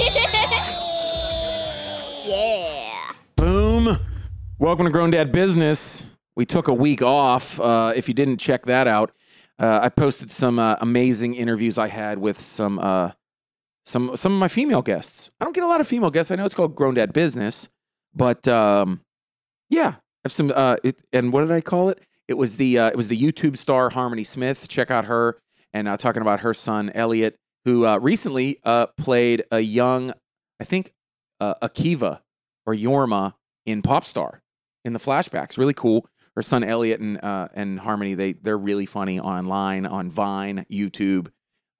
yeah. Boom. Welcome to Grown Dad Business. We took a week off. Uh, if you didn't check that out, uh, I posted some uh, amazing interviews I had with some uh, some some of my female guests. I don't get a lot of female guests. I know it's called Grown Dad Business, but um, yeah, I have some. Uh, it, and what did I call it? It was the uh, it was the YouTube star Harmony Smith. Check out her and talking about her son Elliot, who uh, recently uh, played a young, I think, uh, Akiva or Jorma in Popstar in the flashbacks. Really cool. Her son Elliot and uh, and Harmony they they're really funny online on Vine, YouTube,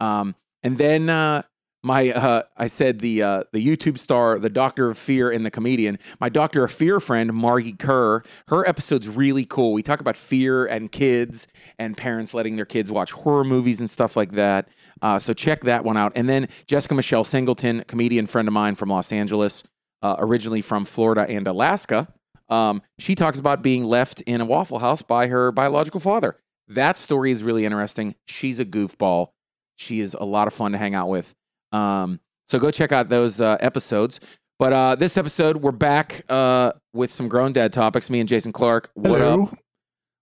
um, and then uh, my uh, I said the uh, the YouTube star, the Doctor of Fear, and the comedian. My Doctor of Fear friend Margee Kerr. Her episode's really cool. We talk about fear and kids and parents letting their kids watch horror movies and stuff like that. Uh, so check that one out. And then Jessica Michelle Singleton, comedian friend of mine from Los Angeles, uh, originally from Florida and Alaska. Um, she talks about being left in a Waffle House by her biological father. That story is really interesting. She's a goofball. She is a lot of fun to hang out with. Um, so go check out those uh, episodes. But uh, this episode, we're back uh, with some grown dad topics. Me and Jason Clark. What Hello. up?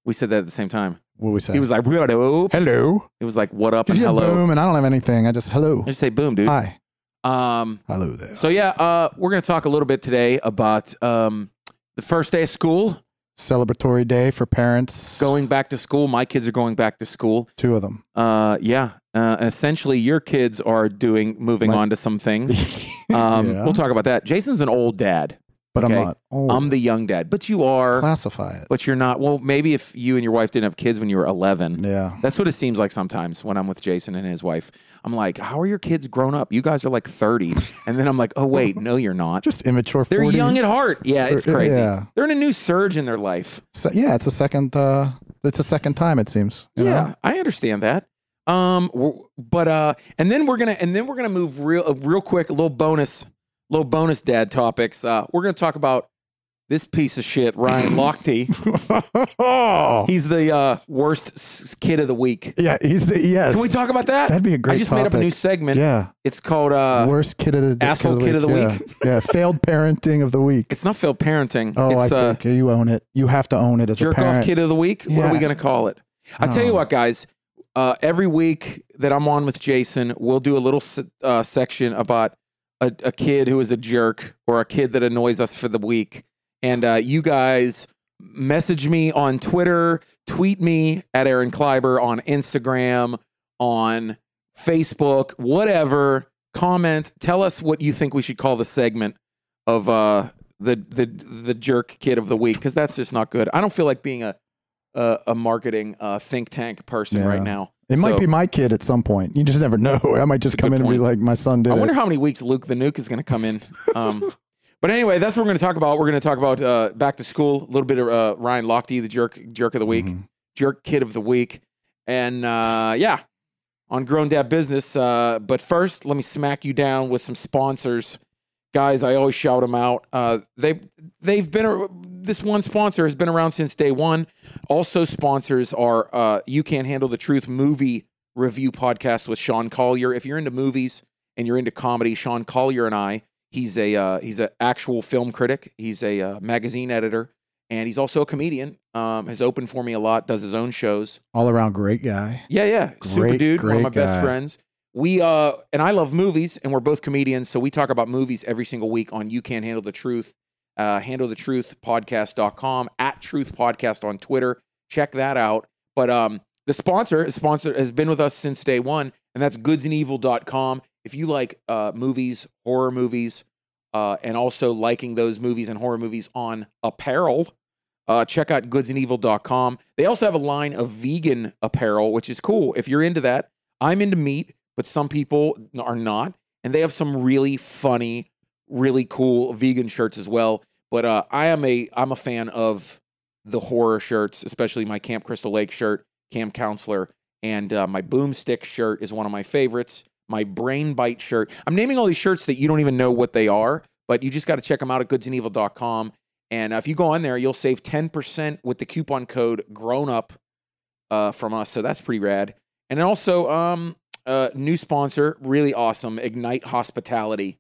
We said that at the same time. What we say? He was like, "Hello." hello. It was like, "What up?" And hello. boom, and I don't have anything. I just hello. I just say boom, dude. Hi. Um, Hello there. so yeah, uh, we're gonna talk a little bit today about um, the first day of school, Celebratory day for parents. going back to school. My kids are going back to school. Two of them. Uh, yeah. Uh, essentially, your kids are doing moving My- on to some things. Um, Yeah. We'll talk about that. Jason's an old dad. But okay. I'm not. Oh, I'm the young dad, but you are. classify it. But you're not. Well, maybe if you and your wife didn't have kids when you were 11. Yeah. That's what it seems like sometimes when I'm with Jason and his wife. I'm like, how are your kids grown up? You guys are like 30. And then I'm like, oh, wait, no, you're not. Just immature. They're 40. young at heart. Yeah, it's crazy. yeah. They're in a new surge in their life. So, yeah, it's a second. Uh, it's a second time. It seems. you yeah, know? I understand that. Um, but uh, and then we're gonna and then we're gonna move real uh, real quick. A little bonus, little bonus dad topics. Uh, we're gonna talk about this piece of shit, Ryan Lochte. He's the uh, worst kid of the week. yeah, he's the yes. Can we talk about that? That'd be a great. I just made up a new segment. Yeah. It's called uh, Worst kid of the asshole kid of the yeah. week. yeah. Failed parenting of the week. it's not failed parenting. Oh, it's I uh, think you own it. You have to own it as a jerk off kid of the week. What are we gonna call it? I tell you Oh. what, guys. Uh, every week that I'm on with Jason, we'll do a little uh, section about a, a kid who is a jerk or a kid that annoys us for the week. And uh, you guys message me on Twitter, tweet me at Aaron Kleiber on Instagram, on Facebook, whatever. Comment. Tell us what you think we should call the segment of uh, the the the jerk kid of the week because that's just not good. I don't feel like being a a, a marketing uh, think tank person right now. It might So- be my kid at some point. You just never know. I might just come in and be like, my son did I it. wonder how many weeks Luke the Nuke is going to come in. Um, but anyway, that's what we're going to talk about. We're going to talk about uh, back to school, a little bit of uh, Ryan Lochte, the jerk jerk of the week, Mhm. jerk kid of the week, and uh, yeah, on Grown Dad Business. Uh, but first, let me smack you down with some sponsors, guys. I always shout them out. Uh, they they've been this one sponsor has been around since day one. Also, sponsors are uh, You Can't Handle the Truth movie review podcast with Sean Collier. If you're into movies and you're into comedy, Sean Collier and I. He's a uh, he's an actual film critic. He's a uh, magazine editor, and he's also a comedian. Um, has opened for me a lot. Does his own shows. All around great guy. Yeah, yeah. Super Great, dude, one of my great best friends. We uh and I love movies and we're both comedians, so we talk about movies every single week on You Can't Handle the Truth. Uh handle the truth podcast.com at truth podcast on Twitter. Check that out. But um the sponsor, sponsor has been with us since day one, and that's goodsandevil.com. If you like uh movies, horror movies, uh, and also liking those movies and horror movies on apparel, uh, check out goodsandevil.com. They also have a line of vegan apparel, which is cool. If you're into that, I'm into meat, but some people are not. And they have some really funny, really cool vegan shirts as well. But uh, I am a I'm a fan of the horror shirts, especially my Camp Crystal Lake shirt, Camp Counselor, and uh, my Boomstick shirt is one of my favorites. My Brain Bite shirt. I'm naming all these shirts that you don't even know what they are, but you just got to check them out at goodsandevil.com. And uh, if you go on there, you'll save 10% with the coupon code grown up uh, from us. So that's pretty rad. And also, um, uh, new sponsor, really awesome, Ignite Hospitality.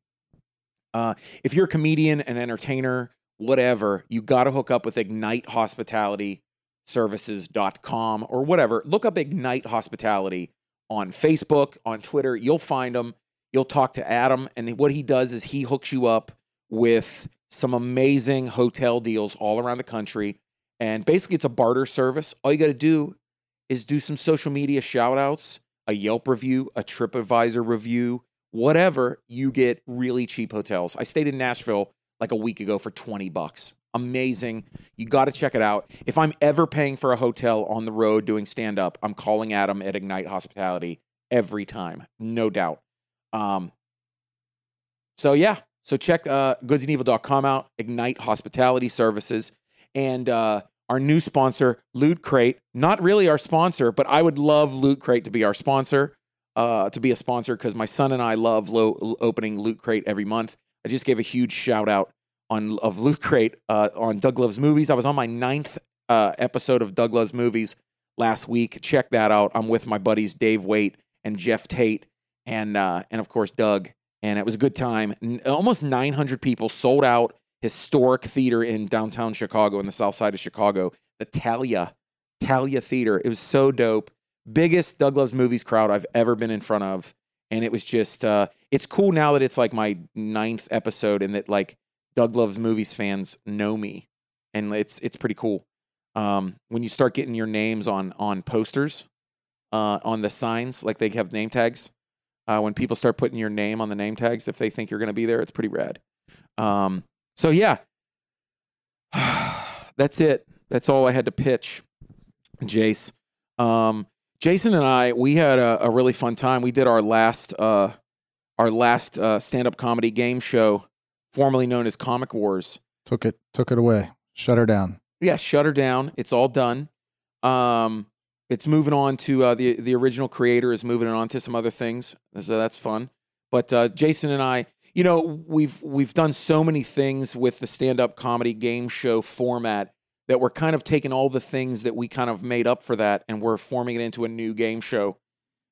Uh, if you're a comedian, an entertainer, whatever, you got to hook up with Ignite Hospitality services.com or whatever. Look up Ignite Hospitality on Facebook, on Twitter. You'll find them. You'll talk to Adam, and what he does is he hooks you up with some amazing hotel deals all around the country. And basically, it's a barter service. All you got to do is do some social media shout outs, a Yelp review, a TripAdvisor review, whatever. You get really cheap hotels. I stayed in Nashville like a week ago for 20 bucks. Amazing. You got to check it out. If I'm ever paying for a hotel on the road doing stand up, I'm calling Adam at Ignite Hospitality every time, no doubt. Um, so, yeah, so check uh, goodsandevil.com out, Ignite Hospitality Services, and uh, our new sponsor, Loot Crate. Not really our sponsor, but I would love Loot Crate to be our sponsor, uh, to be a sponsor, because my son and I love lo- opening Loot Crate every month. I just gave a huge shout out on of Loot Crate uh, on Doug Loves Movies. I was on my ninth uh, episode of Doug Loves Movies last week. Check that out. I'm with my buddies Dave Waite and Jeff Tate, and uh, and of course Doug. And it was a good time. N- almost 900 people sold out. Historic theater in downtown Chicago, in the south side of Chicago, the Thalia Thalia Theater. It was so dope. Biggest Doug Loves Movies crowd I've ever been in front of, and it was just. Uh, it's cool now that it's like my ninth episode, and that like Doug Loves Movies fans know me, and it's it's pretty cool. Um, when you start getting your names on on posters, uh, on the signs, like they have name tags. Uh, when people start putting your name on the name tags, if they think you're going to be there, it's pretty rad. Um, so yeah, that's it. That's all I had to pitch, Jace. Um, Jason and I, we had a, a, really fun time. We did our last uh, our last uh, stand up comedy game show, formerly known as Comic Wars. Took it took it away. Shut her down. Yeah, shut her down. It's all done. Um, it's moving on to uh, the the original creator is moving on to some other things, so that's fun. But uh, Jason and I, you know, we've we've done so many things with the stand up comedy game show format that we're kind of taking all the things that we kind of made up for that, and we're forming it into a new game show,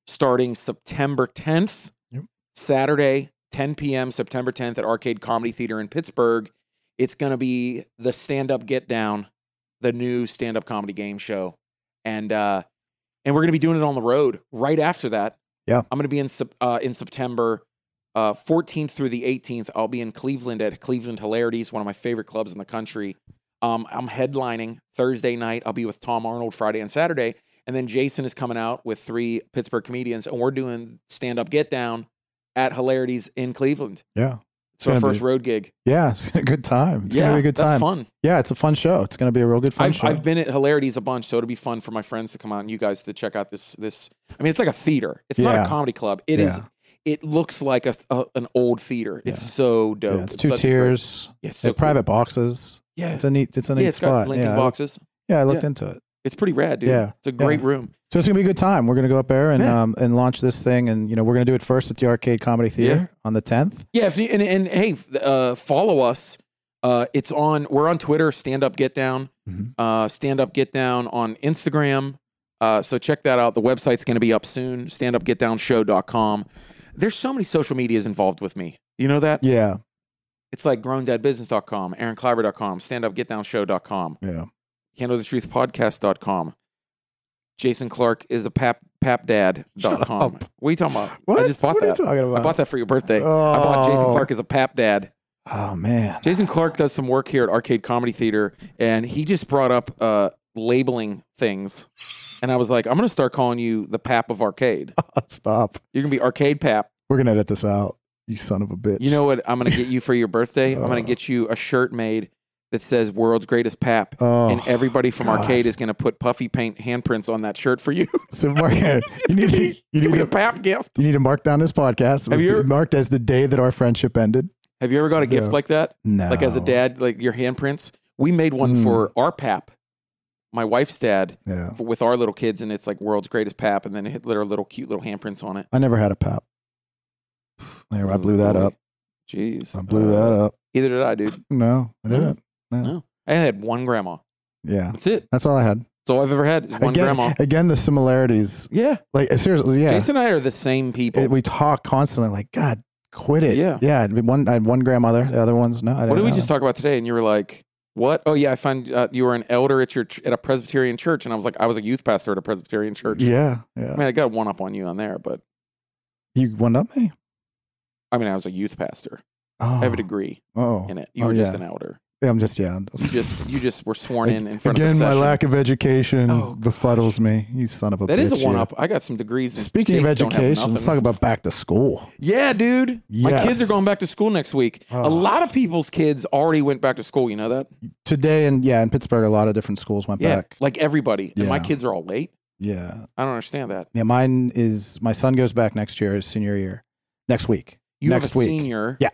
starting September 10th, Yep. Saturday, 10 p.m. September 10th at Arcade Comedy Theater in Pittsburgh. It's going to be the Stand Up Get Down, the new stand up comedy game show, and uh, and we're going to be doing it on the road right after that. Yeah. I'm going to be in uh, in September uh, 14th through the 18th. I'll be in Cleveland at Cleveland Hilarities, one of my favorite clubs in the country. Um, I'm headlining Thursday night. I'll be with Tom Arnold Friday and Saturday, and then Jason is coming out with three Pittsburgh comedians, and we're doing stand up get down at Hilarities in Cleveland. Yeah. It's our first be- road gig. Yeah, it's a good time. It's yeah, gonna be a good that's time. fun. Yeah, it's a fun show. It's gonna be a real good fun I've, show. I've been at Hilarities a bunch, so it'll be fun for my friends to come out and you guys to check out this. This, I mean, it's like a theater. It's not a comedy club. It is. Yeah. It looks like a, a an old theater. It's Yeah. so dope. yeah, it's two such a tiers. Yeah, it's so cool. private boxes. Yeah, It's a neat. It's a neat yeah, it's spot. Yeah, I looked, boxes. yeah, I looked Yeah. into it. It's pretty rad, dude. Yeah, it's a great yeah. room. So it's gonna be a good time. We're gonna go up there and um and launch this thing, and you know we're gonna do it first at the Arcade Comedy Theater on the tenth. Yeah, if and, and hey, uh, follow us. Uh, it's on. We're on Twitter. Stand up, get down. Mhm. Uh, stand up, get down on Instagram. Uh, so check that out. The website's going to be up soon. Standupgetdownshow.com. There's so many social medias involved with me. You know that? Yeah, It's like growndadbusiness.com, aaronkleiber.com, standupgetdownshow.com, yeah. handle the truth podcast.com. Jason Clark is a pap papdad.com. What are you talking about? What? I just bought what that. are you talking about? I bought that for your birthday. I bought Jason Oh. Clark as a pap dad. Oh man. Jason Clark does some work here at Arcade Comedy Theater, and he just brought up uh, labeling things. And I was like, I'm going to start calling you the Pap of Arcade. Stop. You're going to be Arcade Pap. We're gonna edit this out. You son of a bitch. You know what I'm going to get you for your birthday? I'm going Uh. to get you a shirt made that says "World's Greatest Pap," Oh, and everybody from God. Arcade is going to put puffy paint handprints on that shirt for you. So mark, you need to, you be need a to, pap gift. you need to mark down this podcast. It Have was you marked as the day that our friendship ended. Have you ever got a gift No. like that? No, Like as a dad, like your handprints? We made one Mm. for our pap, my wife's dad, Yeah, f- with our little kids, and it's like "World's Greatest Pap," and then it had little, little cute little handprints on it. I never had a pap. There, I Oh, blew that up. Jeez, I blew Uh, that up. Either did I, dude. No, I didn't. No. No. I had one grandma. Yeah, That's it. that's all I had. That's all I've ever had. Is one again, grandma. again, the similarities. Yeah. Like seriously, yeah. Jason and I are the same people. It- we talk constantly. Like, God, quit it. Yeah. yeah. One, I had one grandmother. The other ones, no. I what did we just talk about today? And you were like, "What? Oh yeah, I found uh, you were an elder at your ch- at a Presbyterian church." And I was like, "I was a youth pastor at a Presbyterian church." Yeah, yeah. I mean, I got one up on you on there, but You one up me. I mean, I was a youth pastor. Oh, I have a degree Oh, in it. You Oh, were just yeah. an elder. Yeah, I'm just yeah. I'm just- You just you just were sworn in in front Again, of the my lack of education Oh, befuddles me. You son of a. That is bitch, a one up. I got some degrees. Speaking of Chase don't have education, let's talk about back to school. Yeah, dude. My kids are going back to school next week. A Oh. lot of people's kids already went back to school. You know that? Today and yeah, in Pittsburgh, a lot of different schools went Yeah, back. like everybody. And my kids are all late. Yeah, I don't understand that. yeah. Mine is my son goes back next year, his senior year, next week. You Next have a week. senior. Yeah.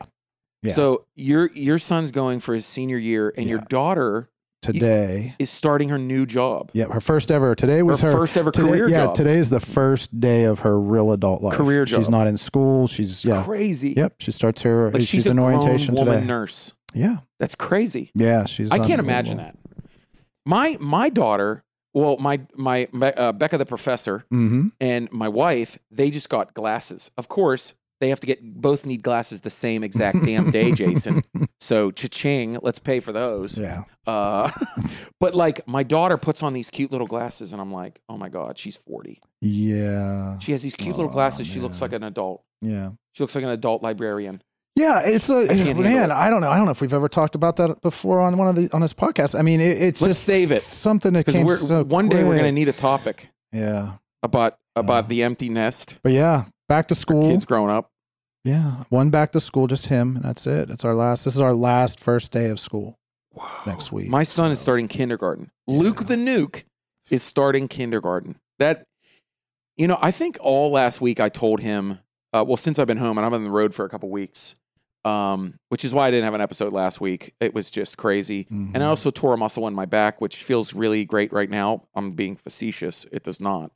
Yeah. So your your son's going for his senior year, and your Yeah. daughter Today, is starting her new job. yeah, her first ever. Today was her, her, first ever today, career yeah, job. today is the first day of her real adult life. Career She's job. not in school. She's yeah. Crazy. Yep, she starts her. Like she's, she's, a in grown orientation woman today. nurse. Yeah, That's crazy. yeah, she's. I can't imagine that. My my daughter, well, my my uh, Becca the professor Mm-hmm. and my wife, they just got glasses. Of course, they have to get both need glasses the same exact damn day, Jason. So cha-ching, let's pay for those. Yeah. Uh, but like my daughter puts on these cute little glasses, and I'm like, oh my god, she's 40. Yeah. She has these cute little Oh, glasses. She looks like an adult. Yeah. She looks like an adult librarian. Yeah, it's a man. it. I don't know. I don't know if we've ever talked about that before on one of the on this podcast. I mean, it, it's Let's just save it. something that came we're so one day we're gonna need a topic Yeah, about about Uh, the empty nest. but yeah, back to school. Kids growing up. Yeah, one back to school, just him, and that's it. It's our last. This is our last first day of school next week. My son is starting kindergarten. Yeah. Luke the Nuke is starting kindergarten. That, you know, I think all last week I told him, uh, well, since I've been home and I'm on the road for a couple weeks, um, which is why I didn't have an episode last week. It was just crazy. And I Mhm. also tore a muscle in my back, which feels really great right now. I'm being facetious. It does not.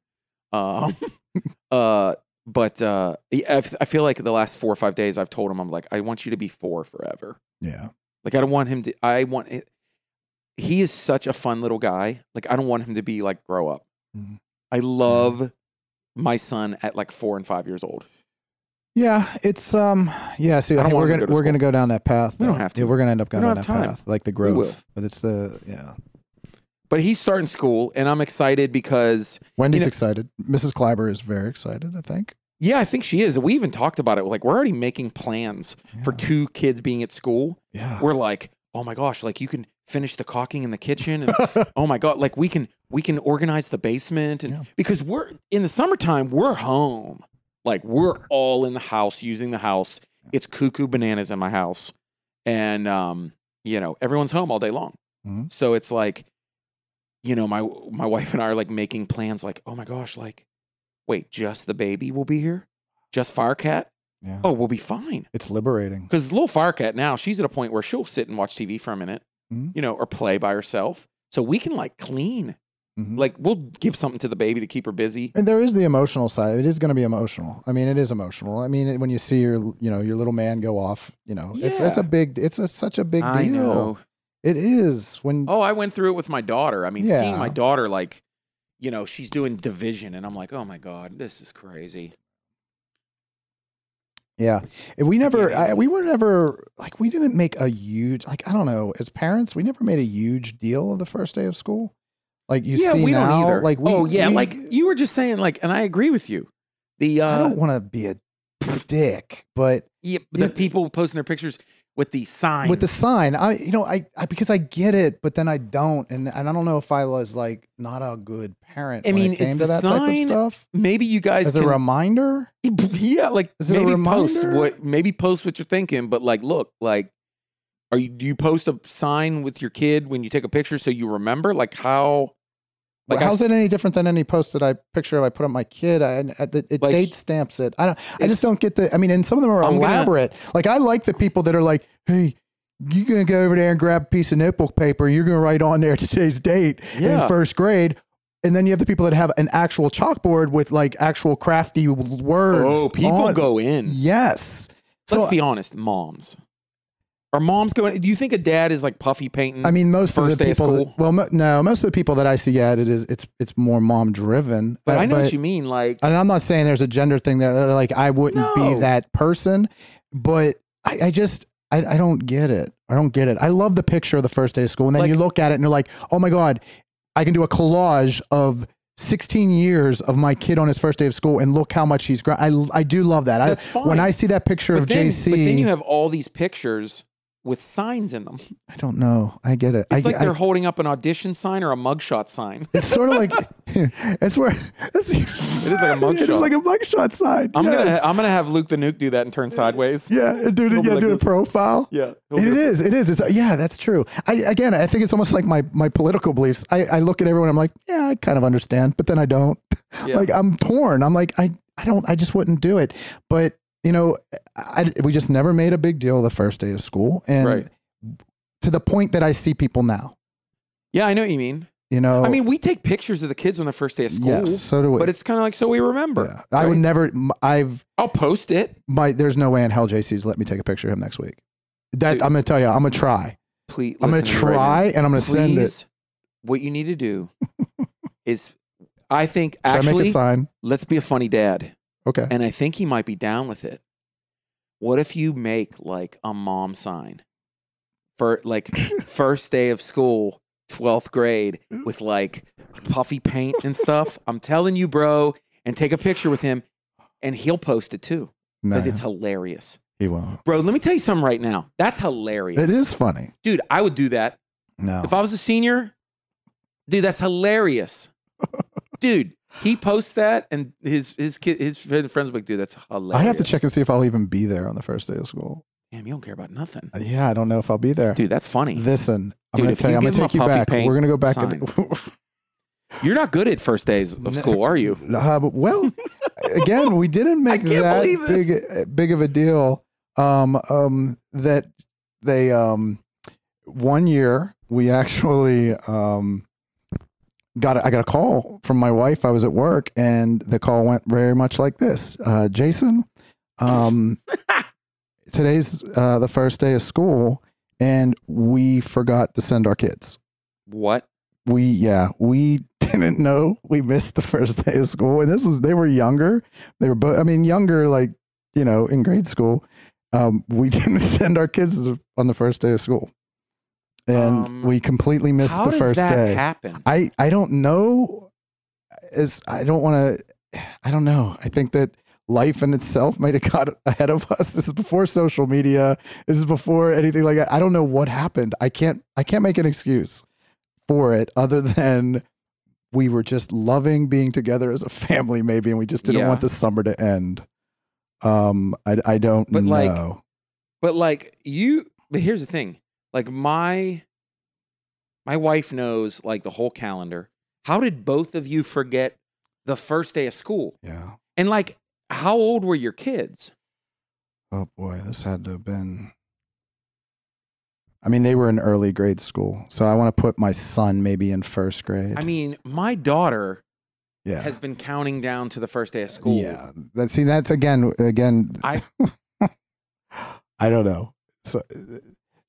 Um, uh, but uh, yeah, I feel like the last four or five days I've told him, I'm like, I want you to be four forever. yeah, Like I don't want him to. I want. It, he is such a fun little guy. Like I don't want him to be like grow up. Mhm. I love my son at like four and five years old. yeah. It's um, yeah. See, I I, think we're gonna go to we're gonna go down that path. We don't have to. Yeah, we're gonna end up going down that time. path, like the growth. But it's the yeah. But he's starting school, and I'm excited because Wendy's know- excited. Mrs. Kleiber is very excited. I think. yeah, I think she is. We even talked about it. Like we're already making plans for two kids being at school. Yeah. We're like, oh my gosh, like you can finish the caulking in the kitchen and oh my god like we can we can organize the basement and Yeah. because we're in the summertime we're home like we're all in the house using the house it's cuckoo bananas in my house and um you know everyone's home all day long Mhm. so it's like you know my my wife and i are like making plans like oh my gosh like wait just the baby will be here just firecat yeah. oh we'll be fine It's liberating. because little Firecat now, she's at a point where she'll sit and watch TV for a minute, Mhm. you know, or play by herself. So we can like clean. Mhm. Like we'll give something to the baby to keep her busy. And there is the emotional side. It is going to be emotional. I mean, it is emotional. I mean, when you see your, you know, your little man go off, you know, it's it's a big, it's a, such a big I deal. know. It is when Oh, I went through it with my daughter. I mean, seeing my daughter like, you know, she's doing division, and I'm like, oh my god, this is crazy. Yeah, And we never, I, we were never like we didn't make a huge like I don't know as parents we never made a huge deal of the first day of school. Like you yeah, see we now, don't either. like we, oh yeah, we- like you were just saying, like, and I agree with you. The uh, I don't want to be a dick, but yeah, Yeah. the people posting their pictures with the sign with the sign, I you know I, I because I get it, but then I don't, and and I don't know if I was like not a good parent. I when mean, it is came to that type of stuff maybe you guys as can a reminder. Yeah, like Is it maybe post what maybe post what you're thinking, but like look, like Are you do you post a sign with your kid when you take a picture so you remember? Like how? Like Well, how's it any different than any post that I picture of I put up my kid? I, it uh, it Like- date stamps it. I don't. I just don't get the. I mean, and some of them are I'm gonna- elaborate. like I like the people that are like, hey. You're gonna go over there and grab a piece of notebook paper. You're gonna write on there today's date Yeah. in first grade, and then you have the people that have an actual chalkboard with like actual crafty words. Oh, people on- go in. Yes. Let's So, be honest, moms. Are moms going? Do you think a dad is like puffy painting? I mean, most of the people. That, well, mo- no, most of the people that I see, at it is. It's it's more mom driven. but I know what you mean. Like, and I'm not saying there's a gender thing there. Uh, like I wouldn't be that person, but I, I just I, I don't get it. I don't get it. I love the picture of the first day of school, and then Like- you look at it and you're like, oh my god, I can do a collage of 16 years of my kid on his first day of school, and look how much he's grown. I I do love that. That's I, When. I see that picture but of then, JC, but then you have all these pictures with signs in them. I don't know. I get it. It's I, like I- they're holding up an audition sign or a mugshot sign. It's sort of like it's where it's, it is like a mugshot. It is like a mugshot sign. I'm yes. gonna I'm gonna have Luke the Nuke do that and turn sideways. yeah, and do it. Yeah, like do a profile. Yeah, it is. It is. It's yeah, that's true. I again, I think it's almost like my my political beliefs. I, I look at everyone. I'm like, yeah, I kind of understand, but then I don't. Yeah. Like I'm torn. I'm like, I I don't. I just wouldn't do it. But you know, I, we just never made a big deal the first day of school, and Right. to the point that I see people now. Yeah, I know what you mean. You know, I mean, we take pictures of the kids on the first day of school, yes, so do we. but it's kind of like so we remember. yeah. I would never. I've I'll post it. my. There's no way in hell JC's let me take a picture of him next week. That Dude. I'm gonna tell you. I'm gonna try. Please, I'm gonna right try, and I'm gonna send it. What you need to do is, I think Should actually, let's be a funny dad, Okay. and I think he might be down with it. What if you make like a mom sign for like first day of school, twelfth grade, with like puffy paint and stuff? I'm telling you, bro, and take a picture with him, and he'll post it too No, because it's hilarious, he won't. bro. Let me tell you something right now. That's hilarious. It is funny. dude. I would do that. No. If I was a senior, dude, that's hilarious. dude, he posts that and his his kid his friends like, dude, that's hilarious. I have to check and see if I'll even be there on the first day of school. Damn, you don't care about nothing. Uh, Yeah, I don't know if I'll be there. Dude, that's funny. Listen, I'm Dude, gonna tell you, I'm gonna give him a take you back. paint We're gonna go back. To, You're not good at first days of school, are you? uh, well, again, we didn't make that big big of a deal. Um, um, that they um, one year we actually um got a, I got a call from my wife. I was at work, and the call went very much like this: uh, Jason, um, today's uh, the first day of school, and we forgot to send our kids. What? We yeah, we didn't know we missed the first day of school, and this was they were younger. They were both. I mean, younger, like you know, in grade school. Um, we didn't send our kids on the first day of school, and Um, we completely missed the first that day. happen? I I don't know. Is I don't want to. I don't know. I think that life in itself might have got ahead of us. This is before social media. This is before anything like that. I don't know what happened. I can't. I can't make an excuse for it other than we were just loving being together as a family, maybe, and we just didn't Yeah. want the summer to end. Um, I I don't But, know. like, But like you, but here's the thing: like my my wife knows like the whole calendar. How did both of you forget the first day of school? yeah. And like, how old were your kids? Oh boy, this had to have been. I mean, they were in early grade school, so I want to put my son maybe in first grade. I mean, my daughter yeah, has been counting down to the first day of school. yeah. That see, that's again, again. I- I don't know. So, uh,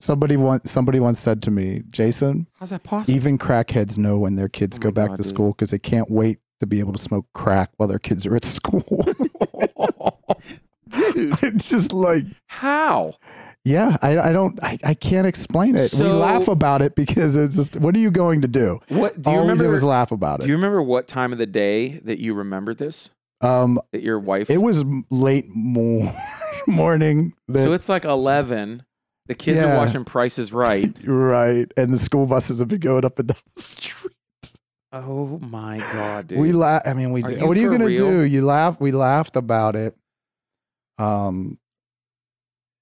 somebody once, somebody once said to me, Jason, How's that possible? even crackheads know when their kids Oh go back God, to dude. school because they can't wait to be able to smoke crack while their kids are at school. Dude, it's just like how? Yeah, I, I don't, I, I can't explain it. we laugh about it because it's just, what are you going to do? What do you All we did remember? was laugh about it. do you remember what time of the day that you remembered this? um, That your wife? it was late mo- morning. That, so it's like eleven. The kids Yeah. are watching Prices Right. right, and the school buses have been going up and down the street. Oh my god, dude! We laugh. I mean, we. Are. What are you gonna real? do? You laugh. We laughed about it. Um,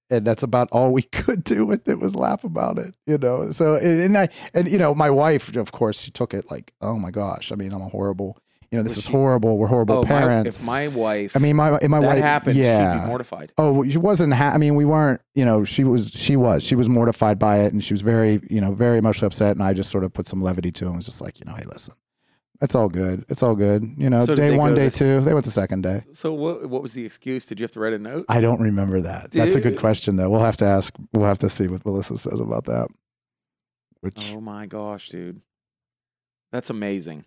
and that's about all we could do with it was laugh about it, you know. So and, and I and you know my wife, of course, she took it like, oh my gosh. I mean, I'm a horrible, you know, this Was is she- horrible. We're horrible oh, my, parents. if my wife, I mean, my my that wife happened, yeah. she'd be mortified. Oh, she wasn't. Ha- I mean, we weren't. You know, she was. She was. She was mortified by it, and she was very, you know, very emotionally upset. And I just sort of put some levity to him. Was just like, you know, hey, listen, it's all good. It's all good. You know, So day one, day to- two. They went the second day. So what? What was the excuse? Did you have to write a note? I don't remember that. That's a good question, though. We'll have to ask. We'll have to see what Melissa says about that. Which Oh my gosh, dude. That's amazing.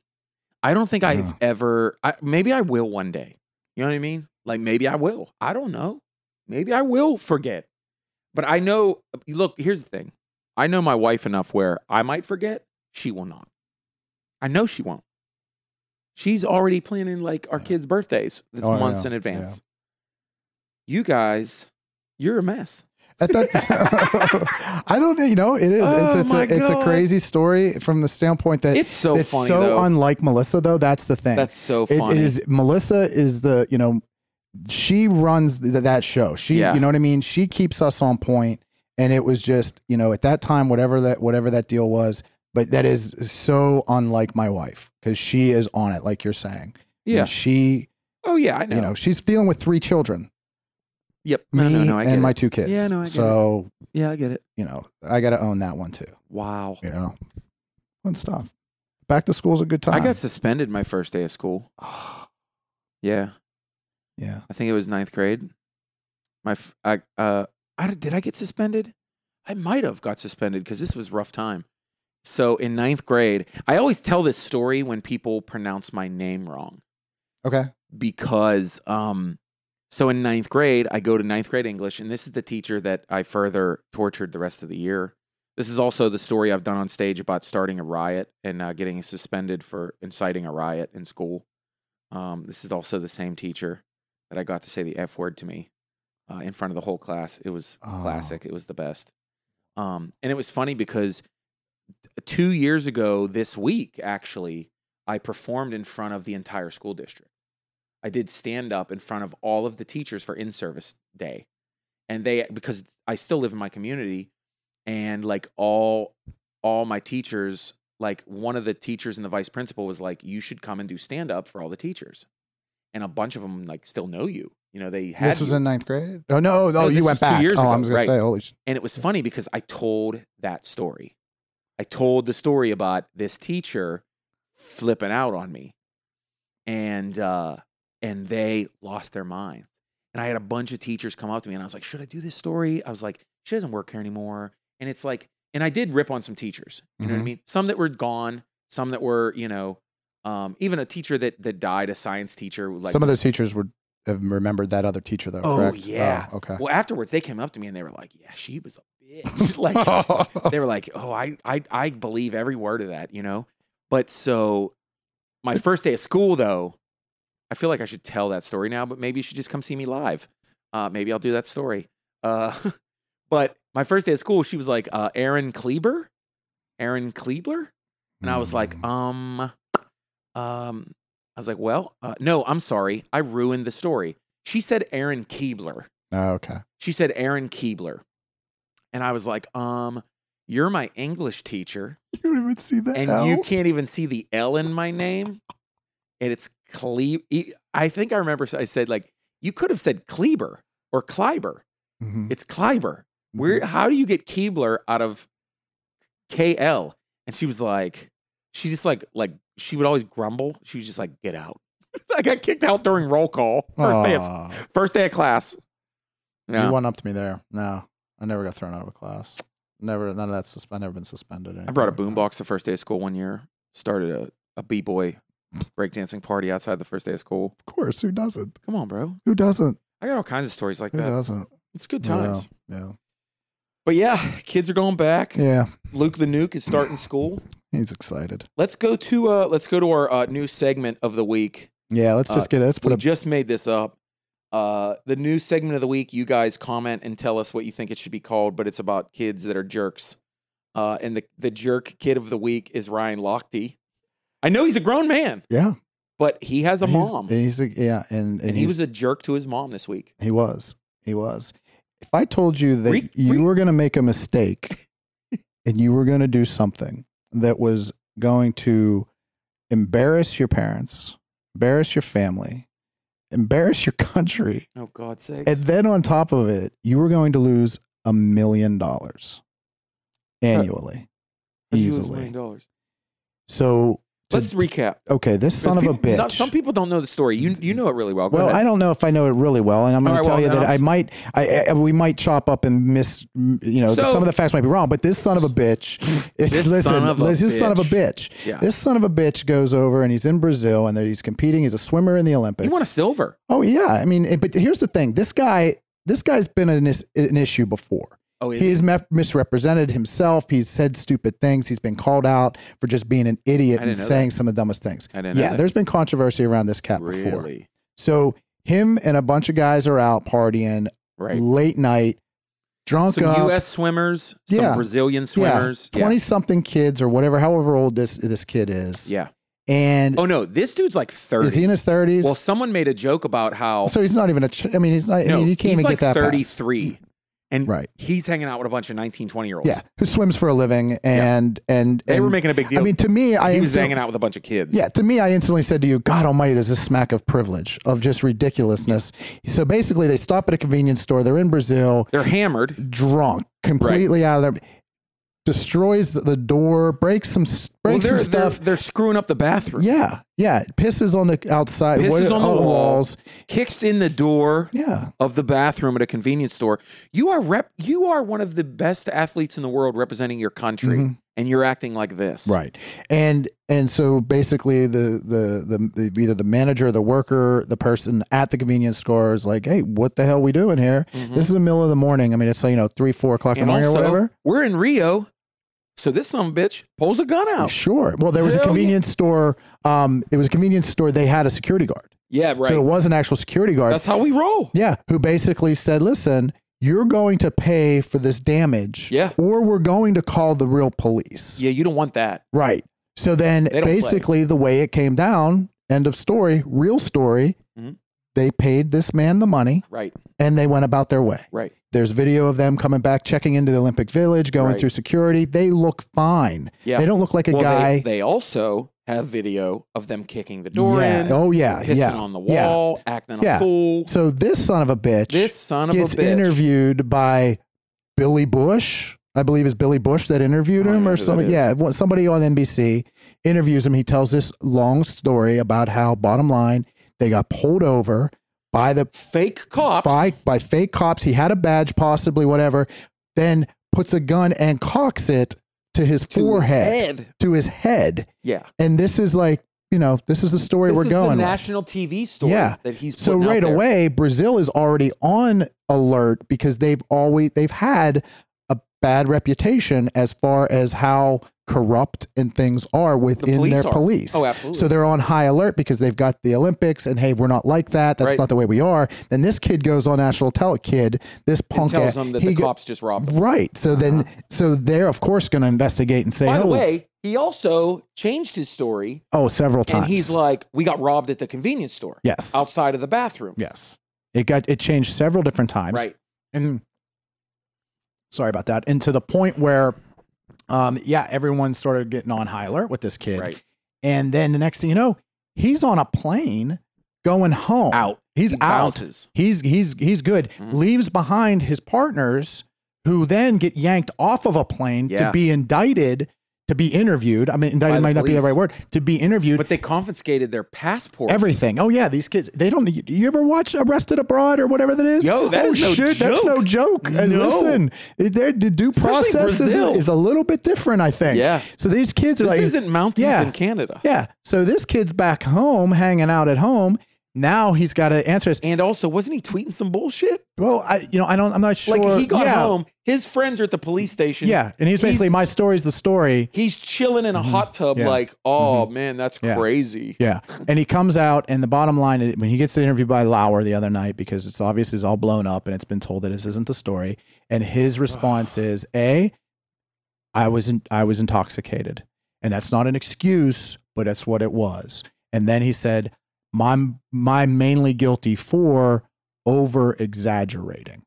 I don't think I've ever I, maybe I will one day. You know what I mean? Like maybe I will. I don't know. Maybe I will forget. But I know look, here's the thing. I know my wife enough where I might forget, she will not. I know she won't. She's already planning like our Yeah. kids' birthdays. That's Oh, months yeah. in advance. You guys, you're a mess. At that, I don't. You know, it is. Oh, it's it's oh my a it's a crazy story from the standpoint that It's so it's funny so though. unlike Melissa, though. That's the thing. That's so It funny. is Melissa is the you know she runs th- that show. She Yeah. you know what I mean. She keeps us on point, and it was just you know at that time whatever that whatever that deal was. But that is so unlike my wife because she is on it, like you're saying. And yeah. she Oh yeah, I know. you know she's dealing with three children, Yep. me No, no, no. I get and my it. two kids. Yeah, no, I get it. so Yeah, I get it. you know I got to own that one too. Wow. You know, fun stuff. Back to school's a good time. I got suspended my first day of school. Yeah, yeah. I think it was ninth grade. My, f- I, uh, I don't- did I get suspended? I might have got suspended because this was rough time. So in ninth grade, I always tell this story when people pronounce my name wrong Okay. because, um, so in ninth grade, I go to ninth grade English, and this is the teacher that I further tortured the rest of the year. This is also the story I've done on stage about starting a riot and uh, getting suspended for inciting a riot in school. Um, this is also the same teacher that I got to say the F word to me uh, in front of the whole class. It was Oh. classic. It was the best. Um, and it was funny because two years ago this week, actually, I performed in front of the entire school district. I did stand up in front of all of the teachers for in service day. And they because I still live in my community and like all all my teachers like one of the teachers and the vice principal was like you should come and do stand up for all the teachers. And a bunch of them like still know you. You know, they had This was you. in ninth grade. Oh no, no, No, you went back. years oh, ago, i was gonna right. say, holy. Sh- And it was funny because I told that story. I told the story about this teacher flipping out on me. And uh and they lost their minds. And I had a bunch of teachers come up to me and I was like, "Should I do this story?" I was like, "She doesn't work here anymore." And it's like and I did rip on some teachers. You know what I Mhm. mean? Some that were gone, some that were, you know, um even a teacher that that died, a science teacher like Some of those teachers were have remembered that other teacher though. Oh, correct? yeah. Oh, okay. Well, afterwards they came up to me and they were like, "Yeah, she was a bitch." like they were like, "Oh, I, I, I believe every word of that," you know. But so, my first day of school, though, I feel like I should tell that story now. But maybe you should just come see me live. Uh, maybe I'll do that story. Uh, but my first day of school, she was like, uh, "Aaron Kleber, Aaron Kleber," and I was like, Mm. "Um, um." I was like, "Well, uh, no, I'm sorry, I ruined the story." She said Aaron Keebler Oh, okay. she said Aaron Keebler. And I was like, um, you're my English teacher, You don't even see that. and you can't even see the L in my name. And it's Cle I think I remember I said, like, you could have said Kleber or Kleiber. Mhm. It's Kleiber. Where how do you get Keebler out of KL? And she was like, she just like like she would always grumble. She was just like, get out. I got kicked out during roll call. First day of, first day of class. Yeah. You went up to me there. No, I never got thrown out of a class. Never. None of that's. Sus- I've never been suspended. I brought a like that. boombox the first day of school one year. Started a, a b boy breakdancing party outside the first day of school. Of course. Who doesn't? Come on, bro. Who doesn't? I got all kinds of stories like that. Who that. doesn't? It's good times. Yeah. But yeah, kids are going back. Yeah. yeah. Luke the Nuke is starting school. He's excited. Let's go to uh let's go to our uh, new segment of the week. Yeah. Let's Uh, just get it. Let's put We a. just made this up. Uh, the new segment of the week. You guys comment and tell us what you think it should be called, but it's about kids that are jerks. Uh, and the the jerk kid of the week is Ryan Lochte. I know he's a grown man, yeah. but he has a He's- mom, and He's a, yeah, and and, and he he's- was a jerk to his mom this week. He was. He was. if I told you that Re- you re- were going to make a mistake and you were going to do something that was going to embarrass your parents, embarrass your family, embarrass your country, Oh God's sake. and then on top of it, you were going to lose a million dollars annually, How'd a million easily. dollars? So, Let's recap. okay, this son of a people- bitch. not- some people don't know the story. You you know it really well. Go Well, ahead. I don't know if I know it really well, and I'm going right, to tell well, you that I might, I, I we might chop up and miss, you know, So- some of the facts might be wrong. But this son of a bitch, This listen, son of a this son of a bitch. Yeah. This son of a bitch goes over and he's in Brazil and he's competing. He's a swimmer in the Olympics. You want a silver? oh yeah, I mean, it- but here's the thing: this guy, this guy's been an, is- an issue before. Oh, He's me- misrepresented himself. He's said stupid things. He's been called out for just being an idiot and saying some of the dumbest things. I Yeah, that. there's been controversy around this cat before. really So him and a bunch of guys are out partying right. late night, drunk Some up. U.S. swimmers, some Yeah. Brazilian swimmers. twenty something kids or whatever, however old this this kid is. Yeah. And Oh no, this dude's like thirty. is he in his thirties? well, someone made a joke about how so he's not even a. Ch- I mean, he's not. I no, mean, you can't he's even like get that. past. And Right. he's hanging out with a bunch of 19, 20 year olds. Yeah, who swims for a living and and they and, were making a big deal. I mean, to me, I he was hanging out with a bunch of kids. Yeah, to me, I instantly said to you, God Almighty, does this smack of privilege, of just ridiculousness? So basically, they stop at a convenience store. They're in Brazil. they're hammered. drunk, completely out of their, destroys the door, breaks some, s- Well, breaks some stuff. They're, they're screwing up the bathroom. Yeah, yeah, pisses on the outside, Pisses what- on the all walls. Kicks in the door Yeah, of the bathroom at a convenience store. You are rep. You are one of the best athletes in the world representing your country, Mhm. and you're acting like this. right. And and so basically, the, the the the either the manager, the worker, the person at the convenience store is like, "Hey, what the hell we doing here? Mhm. This is the middle of the morning. I mean, it's like, you know three, four o'clock in the morning or whatever." we're in Rio, so this some bitch pulls a gun out. Sure. Well, there was a Hell yeah. convenience store. Um, it was a convenience store. They had a security guard, Yeah, right. so it was an actual security guard. That's how we roll. Yeah, who basically said, "Listen, you're going to pay for this damage, Yeah. or we're going to call the real police." Yeah, you don't want that. Right. So then, don't play. basically, the way it came down, end of story, real story. Mhm. They paid this man the money, Right, and they went about their way. right. There's video of them coming back, checking into the Olympic Village, going Right. through security. They look fine. Yeah. They don't look like a well, guy. They, they also have video of them kicking the door yeah. in, Oh yeah. pissing yeah. on the Yeah. wall, acting Yeah. a fool. So this son of a bitch This son of gets a bitch. interviewed by Billy Bush. I believe it's Billy Bush that interviewed him, or somebody. Yeah, somebody on NBC interviews him. He tells this long story about how, bottom line, they got pulled over by the Fake cops. by by fake cops. He had a badge, possibly whatever. Then puts a gun and cocks it to his to his forehead, head. to his head. Yeah. And this is like, you know, this is the story This we're going. national TV story Yeah. that he's So right away, Brazil is already on alert because they've always they've had a bad reputation as far as how corrupt and things are within police their are. police. Oh, absolutely. So they're on high alert because they've got the Olympics and hey, we're not like that. That's Right. not the way we are. Then this kid goes on national tele kid, this and punk tells ass- them that the go- cops just robbed him. Right. So then uh-huh. so they're of course going to investigate and say, By the "Oh, way, he also changed his story, oh, several times." and he's like, "We got robbed at the convenience store yes. outside of the bathroom." Yes. It got it changed several different times. Right. and sorry about that and to the point where um yeah everyone's sort of getting on high alert with this kid Right. and then the next thing you know he's on a plane going home Out. he's He out bounces. he's he's he's good Mhm. leaves behind his partners who then get yanked off of a plane Yeah. to be indicted to be interviewed i mean indicted might not be the right word to be interviewed But they confiscated their passports. Everything. Oh yeah, these kids. They don't. You ever watch Arrested Abroad or whatever that is? Yo, that oh is no shit, that's no joke. And No. listen, their the due Especially process is, is a little bit different. I think. Yeah. So these kids are This like, isn't Mounties Yeah. in Canada. yeah. So this kid's back home, hanging out at home. Now he's got to answer this. And also, wasn't he tweeting some bullshit? Well, I, you know, I don't. I'm not sure. Like he got yeah. home, his friends are at the police station. Yeah, and he's basically He's- my story's the story. He's chilling in a mm-hmm. hot tub, Yeah. like, oh mm-hmm. man, that's Yeah. crazy. Yeah. And he comes out, and the bottom line is when he gets interviewed by Lauer the other night, because it's obvious it's all blown up and it's been told that this isn't the story. And his response is A, I was in, I was intoxicated. And that's not an excuse, but that's what it was. And then he said, My my mainly guilty for over exaggerating.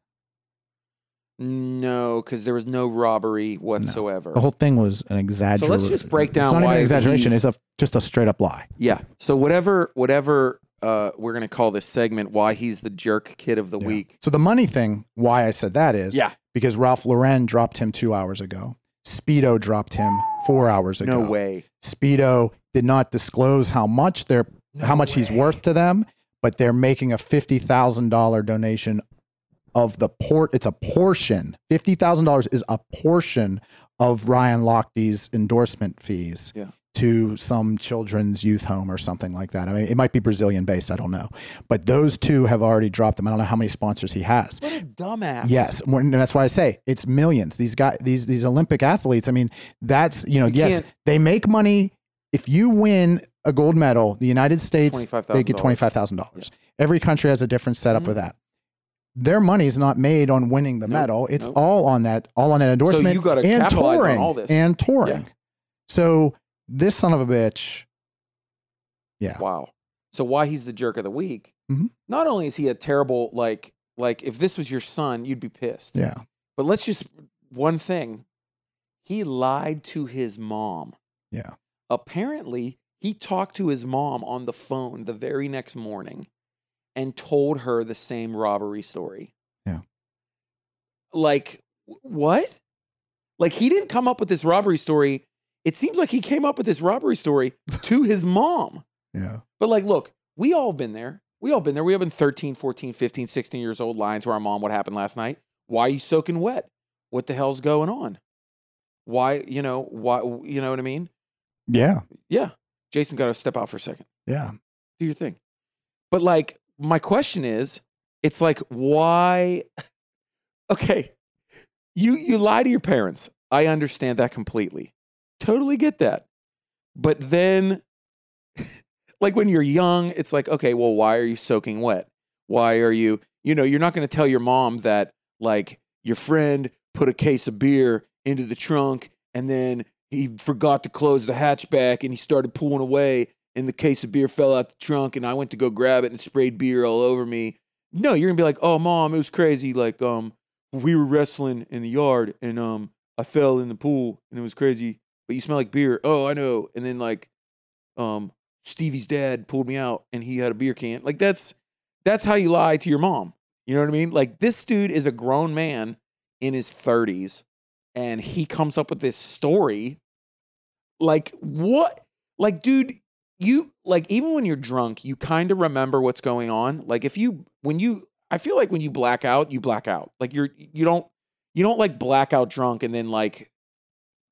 No, because there was no robbery whatsoever. The whole thing was an exaggeration. So let's just break down It's not why an exaggeration. It's a just a straight up lie. Yeah. So whatever, whatever uh, we're gonna call this segment, why he's the jerk kid of the Yeah. week. So the money thing, why I said that is Yeah. because Ralph Lauren dropped him two hours ago. Speedo dropped him four hours ago. No way. Speedo did not disclose how much they're how much he's worth to them, but they're making a fifty thousand dollar donation of the port. It's a portion. Fifty thousand dollars is a portion of Ryan Lochte's endorsement fees Yeah. to some children's youth home or something like that. I mean, it might be Brazilian based. I don't know, but those two have already dropped them. I don't know how many sponsors he has. What a dumbass. Yes, and that's why I say it's millions. These guys, these these Olympic athletes. I mean, that's you know, You yes, they make money. If you win a gold medal, the United States they get twenty five thousand dollars. Every country has a different setup Mhm. with that. Their money is not made on winning the Nope, medal. It's nope. all on that, all on that endorsement So you gotta and capitalize on all this. and touring. Yeah. So this son of a bitch, yeah, Wow. So why he's the jerk of the week? Mhm. Not only is he a terrible like like if this was your son, you'd be pissed. yeah, But let's just one thing. He lied to his mom. yeah. Apparently, he talked to his mom on the phone the very next morning and told her the same robbery story. Yeah. Like what? Like he didn't come up with this robbery story. It seems like he came up with this robbery story to his mom. Yeah. But like, look, we all been there. We all been there. We all been 13, 14, 15, 16 years old lying to our mom what happened last night. Why are you soaking wet? What the hell's going on? Why, you know, why, you know what I mean? Yeah. Yeah. Jason got to step out for a second. Yeah. Do your thing. But like, my question is, it's like, why? Okay. You, you lie to your parents. I understand that completely. Totally get that. But then, like when you're young, it's like, okay, well, why are you soaking wet? Why are you, you know, you're not going to tell your mom that, like, your friend put a case of beer into the trunk and then he forgot to close the hatchback and he started pulling away and the case of beer fell out the trunk and I went to go grab it and sprayed beer all over me. No, you're gonna be like, oh mom, it was crazy. Like, um, we were wrestling in the yard and um I fell in the pool and it was crazy. But you smell like beer. Oh, I know. And then like um Stevie's dad pulled me out and he had a beer can. Like that's that's how you lie to your mom. You know what I mean? Like this dude is a grown man in his 30s and he comes up with this story. Like what? Like dude, you like even when you're drunk, you kind of remember what's going on. Like if you when you I feel like when you black out, you black out. Like you're you don't you don't like black out drunk and then like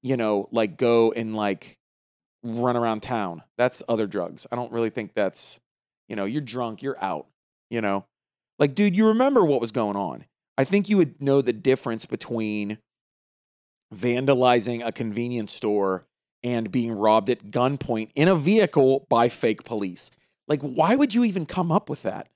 you know, like go and like run around town. That's other drugs. I don't really think that's you know, you're drunk, you're out, you know. Like dude, you remember what was going on. I think you would know the difference between vandalizing a convenience store and being robbed at gunpoint in a vehicle by fake police. Like, why would you even come up with that?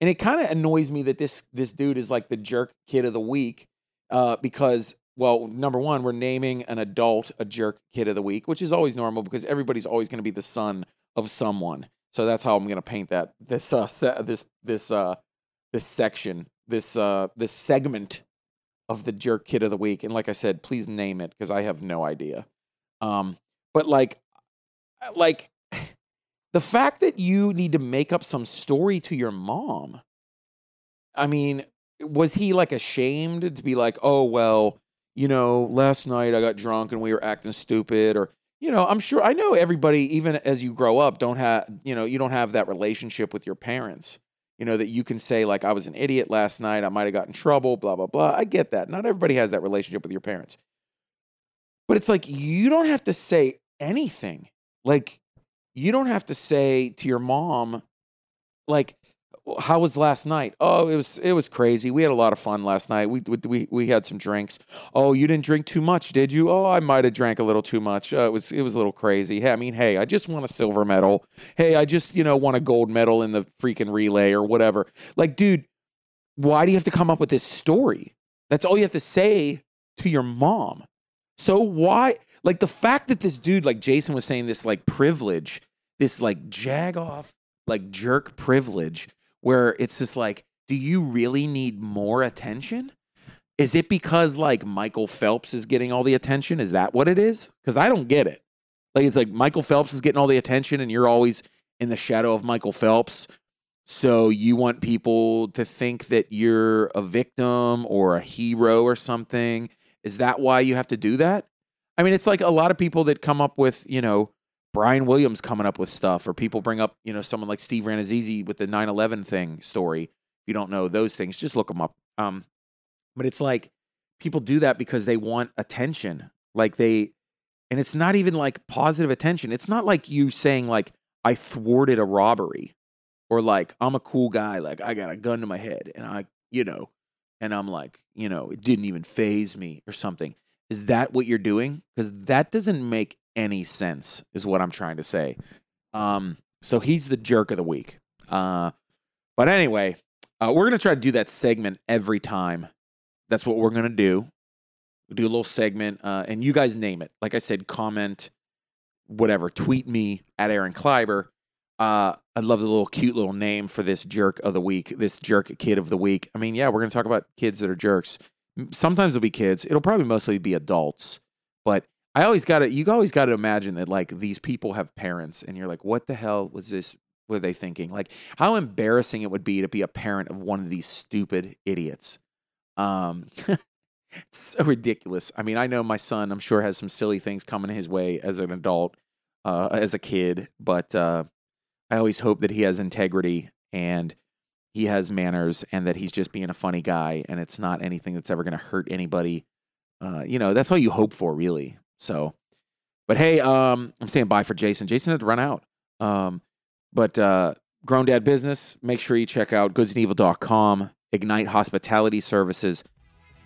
And it kind of annoys me that this this dude is like the jerk kid of the week, uh, because well, number one, we're naming an adult a jerk kid of the week, which is always normal because everybody's always going to be the son of someone. So that's how I'm going to paint that this uh, se- this this uh, this section this uh, this segment of the jerk kid of the week. And like I said, please name it because I have no idea. Um, but like, like the fact that you need to make up some story to your mom. I mean, was he like ashamed to be like, oh well, you know, last night I got drunk and we were acting stupid, or you know, I'm sure I know everybody, even as you grow up, don't have you know, you don't have that relationship with your parents. You know that you can say like I was an idiot last night, I might have got in trouble, blah blah blah. I get that. Not everybody has that relationship with your parents. But it's like you don't have to say anything. Like you don't have to say to your mom like how was last night? Oh, it was it was crazy. We had a lot of fun last night. We we we had some drinks. Oh, you didn't drink too much, did you? Oh, I might have drank a little too much. Uh, it was it was a little crazy. Hey, I mean, hey, I just won a silver medal. Hey, I just you know won a gold medal in the freaking relay or whatever. Like, dude, why do you have to come up with this story? That's all you have to say to your mom. So why, like, the fact that this dude, like Jason was saying, this like privilege, this like jag off, like jerk privilege, where it's just like, do you really need more attention? is it because like Michael Phelps is getting all the attention? Is that what it is? Because I don't get it. Like it's like Michael Phelps is getting all the attention, and you're always in the shadow of Michael Phelps. So you want people to think that you're a victim or a hero or something. Is that why you have to do that? I mean, it's like a lot of people that come up with, you know, Brian Williams coming up with stuff, or people bring up, you know, someone like Steve Rannazzisi with the 9 11 thing story. If you don't know those things, just look them up. Um, but it's like people do that because they want attention. Like they, and it's not even like positive attention. It's not like you saying, like, I thwarted a robbery or like, I'm a cool guy. Like, I got a gun to my head and I, you know, and I'm like, you know, it didn't even phase me or something. Is that what you're doing? Because that doesn't make any sense, is what I'm trying to say. Um, so he's the jerk of the week. Uh, but anyway, uh, we're gonna try to do that segment every time. That's what we're gonna do. We'll do a little segment, uh, and you guys name it. Like I said, comment, whatever. Tweet me at Aaron Kleiber. Uh, I love the little cute little name for this jerk of the week, this jerk kid of the week. I mean, yeah, we're gonna talk about kids that are jerks. Sometimes it'll be kids. It'll probably mostly be adults, but I always got to you always got to imagine that like these people have parents and you're like what the hell was this were they thinking? Like how embarrassing it would be to be a parent of one of these stupid idiots. Um it's so ridiculous. I mean, I know my son, I'm sure has some silly things coming his way as an adult, uh as a kid, but uh I always hope that he has integrity and he has manners and that he's just being a funny guy and it's not anything that's ever going to hurt anybody. Uh, you know, that's all you hope for, really. So, but hey, um, I'm saying bye for Jason. Jason had to run out. Um, but uh, Grown Dad Business, make sure you check out goodsandevil.com. Ignite Hospitality Services,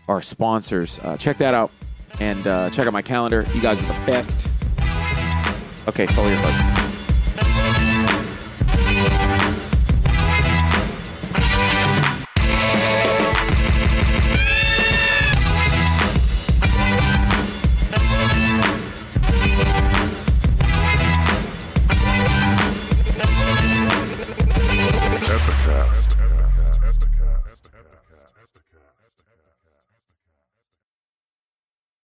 our sponsors. Uh, check that out and uh, check out my calendar. You guys are the best. Okay, follow your heart.